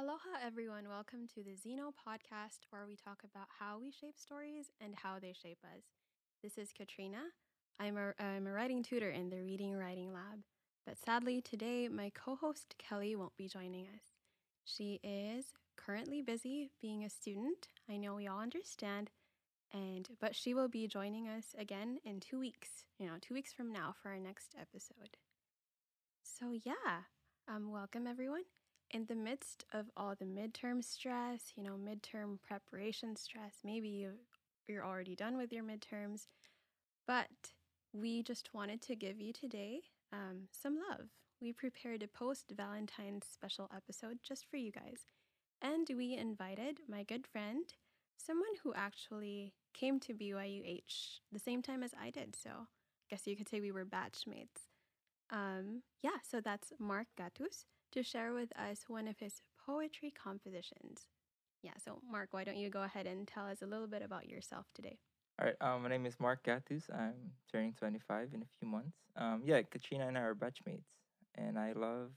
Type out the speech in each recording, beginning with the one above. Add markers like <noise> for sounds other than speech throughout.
Aloha, everyone. Welcome to the Xeno podcast, where we talk about how we shape stories and how they shape us. This is Katrina. I'm a, I'm a writing tutor in the Reading Writing Lab. But sadly, today my co host Kelly won't be joining us. She is currently busy being a student. I know we all understand. And but she will be joining us again in two weeks, you know, two weeks from now for our next episode. So yeah, um, welcome everyone in the midst of all the midterm stress, you know, midterm preparation stress, maybe you, you're already done with your midterms, but we just wanted to give you today um, some love. We prepared a post Valentine's special episode just for you guys. And we invited my good friend, someone who actually came to BYUH the same time as I did. So I guess you could say we were batchmates. Um, yeah, so that's Mark Gatus to share with us one of his poetry compositions. Yeah, so Mark, why don't you go ahead and tell us a little bit about yourself today? All right, um, my name is Mark Gatus. I'm turning 25 in a few months. Um, yeah, Katrina and I are batchmates, and I love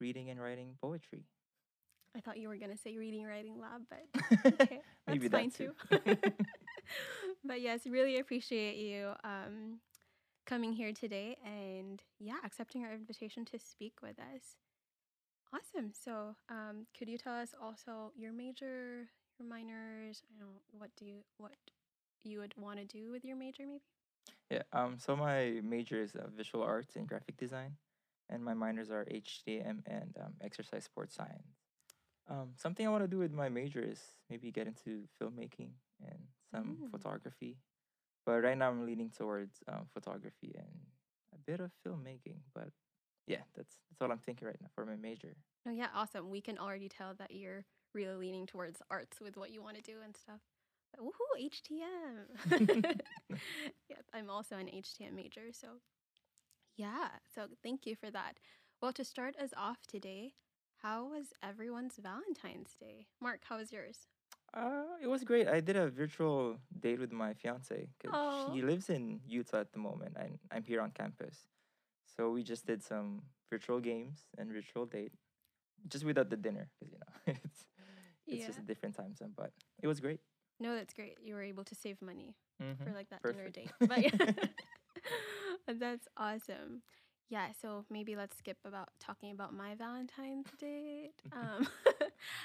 reading and writing poetry. I thought you were gonna say reading writing lab, but <laughs> okay, <laughs> Maybe that's fine that too. too. <laughs> but yes, really appreciate you um, coming here today and yeah, accepting our invitation to speak with us. Awesome. So, um, could you tell us also your major, your minors? You know, what do you what you would want to do with your major, maybe? Yeah. Um. So my major is uh, visual arts and graphic design, and my minors are HTM and um, exercise sports science. Um, something I want to do with my major is maybe get into filmmaking and some Mm. photography. But right now I'm leaning towards um, photography and a bit of filmmaking. But yeah, that's that's all I'm thinking right now for my major. No, yeah, awesome. We can already tell that you're really leaning towards arts with what you want to do and stuff. But woohoo, HTM. <laughs> <laughs> yep, I'm also an HTM major, so yeah. So thank you for that. Well, to start us off today, how was everyone's Valentine's Day? Mark, how was yours? Uh, it was great. I did a virtual date with my fiance because Oh. she lives in Utah at the moment, and I'm here on campus. So we just did some virtual games and virtual date, just without the dinner, because you know <laughs> it's it's just a different time zone. But it was great. No, that's great. You were able to save money for Mhm. like that dinner date. But yeah. <laughs> <laughs> that's awesome. Yeah, so maybe let's skip about talking about my Valentine's date. Um,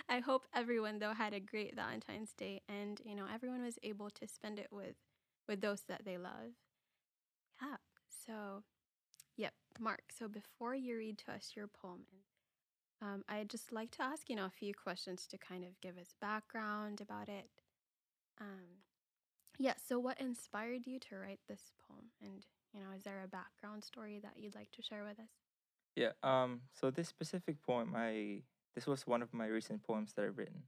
I hope everyone though had a great Valentine's Day, and you know everyone was able to spend it with with those that they love. Yeah. So, Mark. So before you read to us your poem, um, I'd just like to ask you know a few questions to kind of give us background about it. Um, yeah, so what inspired you to write this poem? And, you know, is there a background story that you'd like to share with us? Yeah. Um. So this specific poem, I this was one of my recent poems that I've written.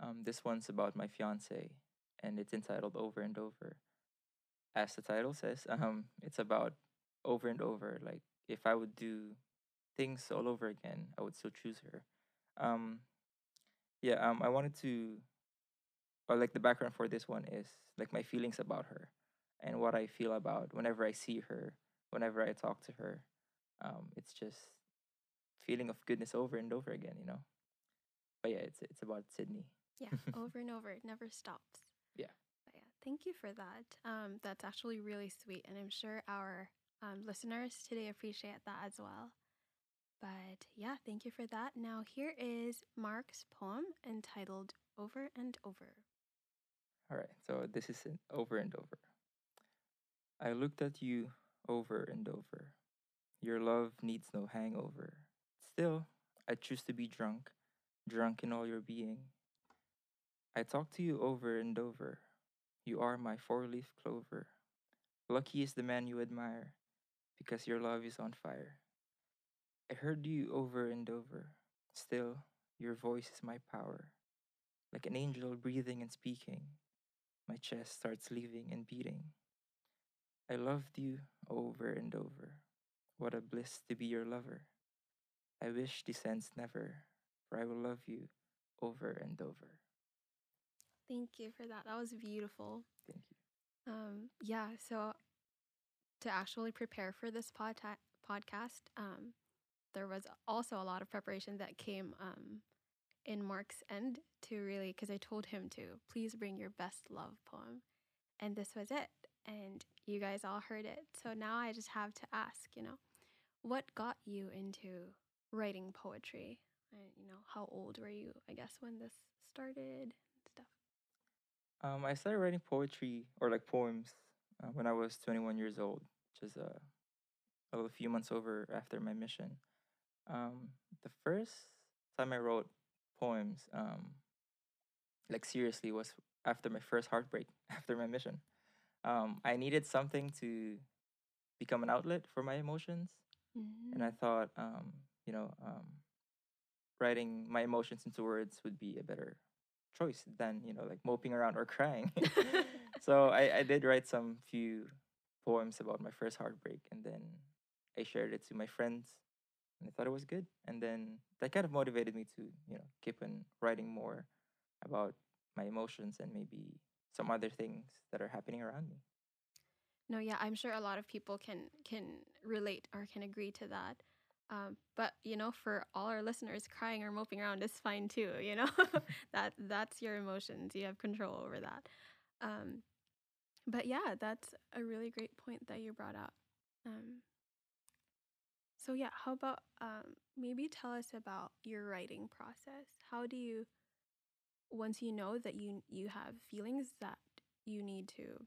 Um. This one's about my fiance, and it's entitled "Over and Over." As the title says, <laughs> um, it's about over and over. Like if I would do things all over again, I would still choose her. Um. Yeah. Um. I wanted to, or like the background for this one is like my feelings about her, and what I feel about whenever I see her, whenever I talk to her um, it's just feeling of goodness over and over again, you know. But yeah, it's it's about Sydney. Yeah, <laughs> over and over. It never stops. Yeah. But yeah, thank you for that. Um, that's actually really sweet. And I'm sure our um, listeners today appreciate that as well. But yeah, thank you for that. Now, here is Mark's poem entitled Over and Over. All right, so this is an over and over. I looked at you over and over. Your love needs no hangover. Still, I choose to be drunk, drunk in all your being. I talk to you over and over. You are my four leaf clover. Lucky is the man you admire, because your love is on fire. I heard you over and over. Still, your voice is my power. Like an angel breathing and speaking, my chest starts leaving and beating. I loved you over and over. What a bliss to be your lover. I wish this ends never, for I will love you over and over. Thank you for that. That was beautiful. Thank you. Um, yeah, so to actually prepare for this podta- podcast, um, there was also a lot of preparation that came um, in Mark's End to really, because I told him to please bring your best love poem. And this was it. And you guys all heard it. So now I just have to ask, you know, what got you into writing poetry? And, you know, how old were you, I guess, when this started and stuff? Um, I started writing poetry or like poems uh, when I was 21 years old, just uh, a few months over after my mission. Um, the first time I wrote poems, um, like seriously, was after my first heartbreak, <laughs> after my mission. Um, I needed something to become an outlet for my emotions, and I Mm. thought, um, you know, um, writing my emotions into words would be a better choice than you know, like moping around or <laughs> crying. <laughs> so I, I did write some few poems about my first heartbreak, and then I shared it to my friends, and I thought it was good. And then that kind of motivated me to you know keep on writing more about my emotions and maybe some other things that are happening around me. No, yeah, I'm sure a lot of people can can relate or can agree to that. Um, but you know, for all our listeners, crying or moping around is fine too. You know, <laughs> that that's your emotions. You have control over that. Um, but yeah, that's a really great point that you brought up. Um, so yeah, how about um, maybe tell us about your writing process? How do you, once you know that you you have feelings that you need to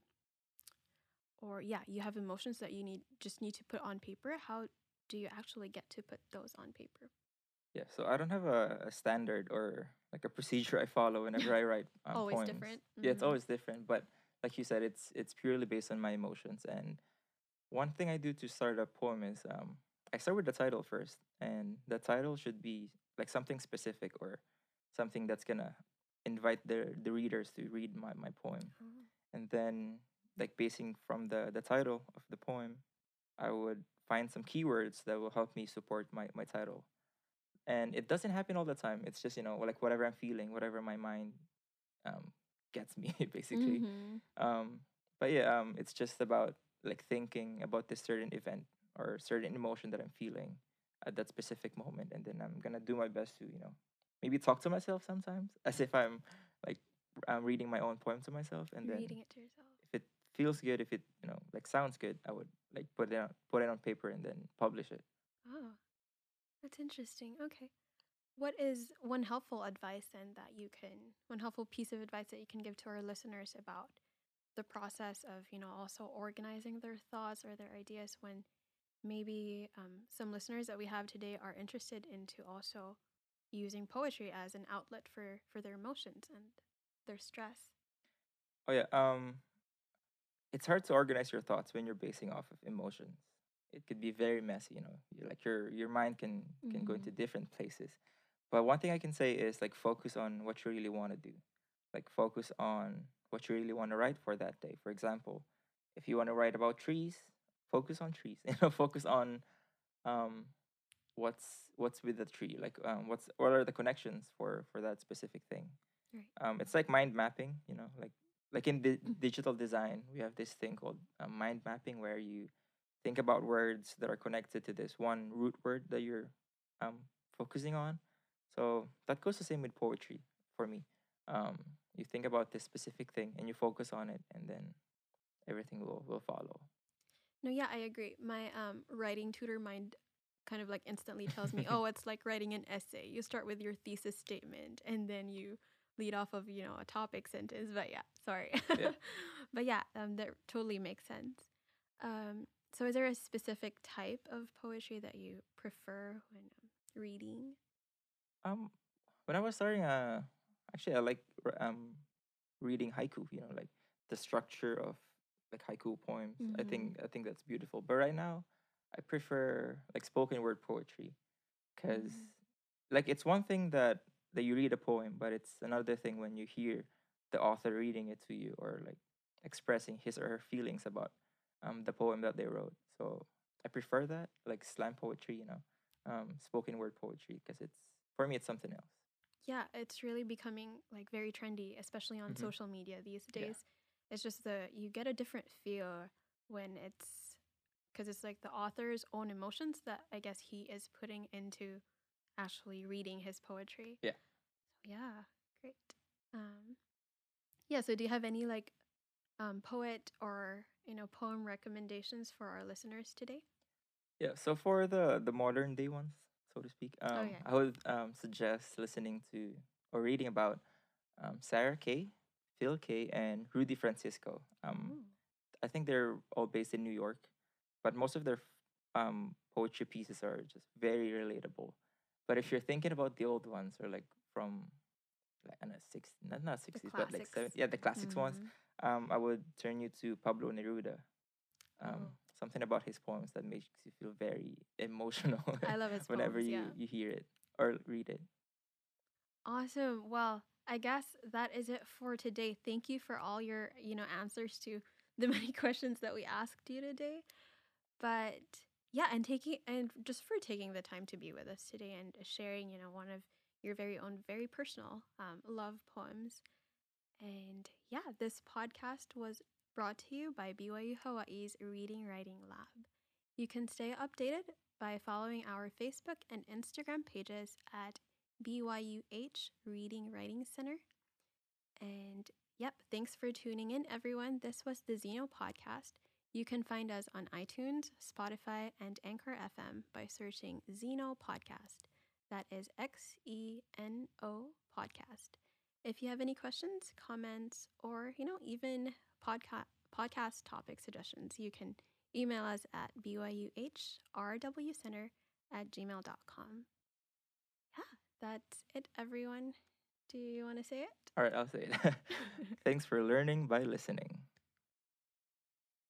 or yeah you have emotions that you need just need to put on paper how do you actually get to put those on paper Yeah, so I don't have a, a standard or like a procedure I follow whenever I <laughs> write um, always poems. different Yeah, it's Mhm. always different, but like you said, it's it's purely based on my emotions. And one thing I do to start a poem is um, I start with the title first, and the title should be like something specific or something that's gonna invite the the readers to read my, my poem. Oh. And then like basing from the the title of the poem, I would find some keywords that will help me support my my title. And it doesn't happen all the time. It's just you know like whatever I'm feeling, whatever my mind um, gets me <laughs> basically. Mhm. Um, but yeah, um, it's just about like thinking about this certain event or certain emotion that I'm feeling at that specific moment, and then I'm gonna do my best to you know maybe talk to myself sometimes <laughs> as if I'm like I'm reading my own poem to myself, and then reading it to yourself if it feels good, if it you know like sounds good, I would like put it on, put it on paper and then publish it. oh that's interesting okay what is one helpful advice then that you can one helpful piece of advice that you can give to our listeners about the process of you know also organizing their thoughts or their ideas when maybe um, some listeners that we have today are interested into also using poetry as an outlet for for their emotions and their stress Oh yeah, um, it's hard to organize your thoughts when you're basing off of emotions. It could be very messy, you know. you like your your mind can can go into Mhm. different places. But one thing I can say is like focus on what you really want to do. Like focus on what you really want to write for that day. For example, if you want to write about trees, focus on trees. <laughs> You know, focus on um what's what's with the tree. Like um what's what are the connections for for that specific thing right um, it's like mind mapping you know like like in di- digital design we have this thing called uh, mind mapping where you think about words that are connected to this one root word that you're um, focusing on so that goes the same with poetry for me. Um, you think about this specific thing and you focus on it and then everything will, will follow. No yeah i agree. My um, writing tutor mind kind of like instantly tells me oh <laughs> it's like writing an essay. You start with your thesis statement and then you lead off of you know a topic sentence. But yeah sorry. Yeah. <laughs> but yeah um, that totally makes sense. Um, so is there a specific type of poetry that you prefer when um, reading um, when i was starting uh, actually i like um, reading haiku you know like the structure of like haiku poems i Mhm. think i think that's beautiful but right now i prefer like spoken word poetry because Mm. like it's one thing that that you read a poem but it's another thing when you hear the author reading it to you or like expressing his or her feelings about um the poem that they wrote so i prefer that like slam poetry you know um spoken word poetry because it's for me it's something else Yeah, it's really becoming like very trendy, especially on Mhm. social media these Yeah. days. It's just the you get a different feel when it's because it's like the author's own emotions that I guess he is putting into actually reading his poetry. Yeah. So Yeah, great. Um, yeah. So, do you have any like um, poet or you know poem recommendations for our listeners today? Yeah, so for the the modern day ones, so to speak, Oh um, yeah. I would um suggest listening to or reading about um Sarah Kay, Phil Kaye, and Rudy Francisco. Um. I think they're all based in New York, but most of their um poetry pieces are just very relatable. But if you're thinking about the old ones or like from like I don't know six not not The sixties but like seven yeah the classics ones, Mm-hmm. um I would turn you to Pablo Neruda Oh, um, something about his poems that makes you feel very <laughs> emotional I love his <laughs> whenever poems. you Yeah. you hear it or read it. Awesome. Well, I guess that is it for today. Thank you for all your, you know, answers to the <laughs> many questions that we asked you today. But yeah, and taking and just for taking the time to be with us today and sharing, you know, one of your very own, very personal um, love poems. And yeah, this podcast was brought to you by BYU Hawaii's Reading Writing Lab. You can stay updated by following our Facebook and Instagram pages at BYUH Reading Writing Center. And yep, thanks for tuning in, everyone. This was the Xeno podcast. You can find us on iTunes, Spotify, and Anchor FM by searching Xeno Podcast. That is X E N O Podcast. If you have any questions, comments, or you know, even podcast podcast topic suggestions, you can email us at byuhrwcenter at gmail.com. Yeah, that's it, everyone. Do you want to say it? All right, I'll say it. <laughs> Thanks for learning by listening.